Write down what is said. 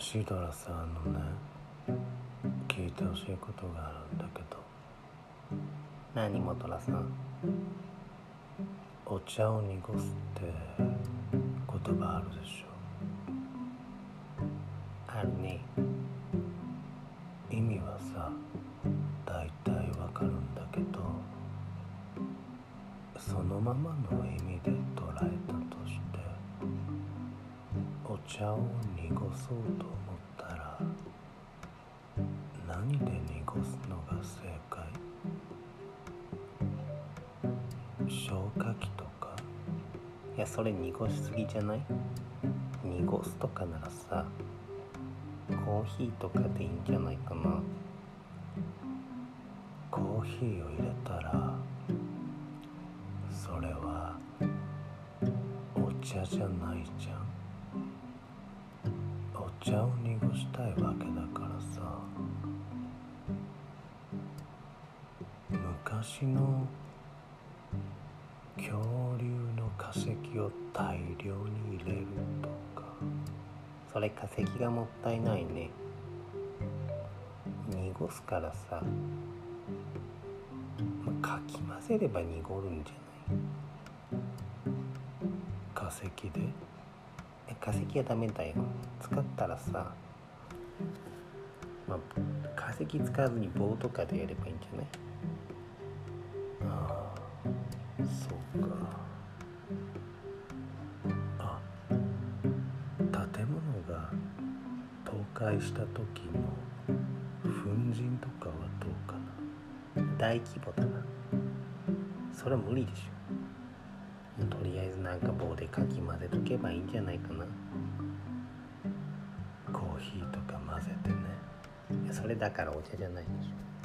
シドラさんのね聞いてほしいことがあるんだけど。何もトラさん？お茶を濁すって言葉あるでしょ。あるね。意味はさ大体わかるんだけどそのままの意味で捉えたとしてお茶を濁そうと思ったら何で濁すのが正解？消火器とか？いやそれ濁しすぎじゃない？濁すとかならさコーヒーとかでいいんじゃないかな？コーヒーを入れたらそれはお茶じゃないじゃん？茶を濁したいわけだからさ。昔の恐竜の化石を大量に入れるとか。それ化石がもったいないね。濁すからさ、まあ、かき混ぜれば濁るんじゃない？化石で？え化石はダメだよ。使ったらさまあ化石使わずに棒とかでやればいいんじゃない？ああそうか。あ建物が倒壊した時の粉塵とかはどうかな？大規模だな。それは無理でしょ。とりあえずなんか棒でかき混ぜとけばいいんじゃないかな。コーヒーとか混ぜてね。それだからお茶じゃないでしょ。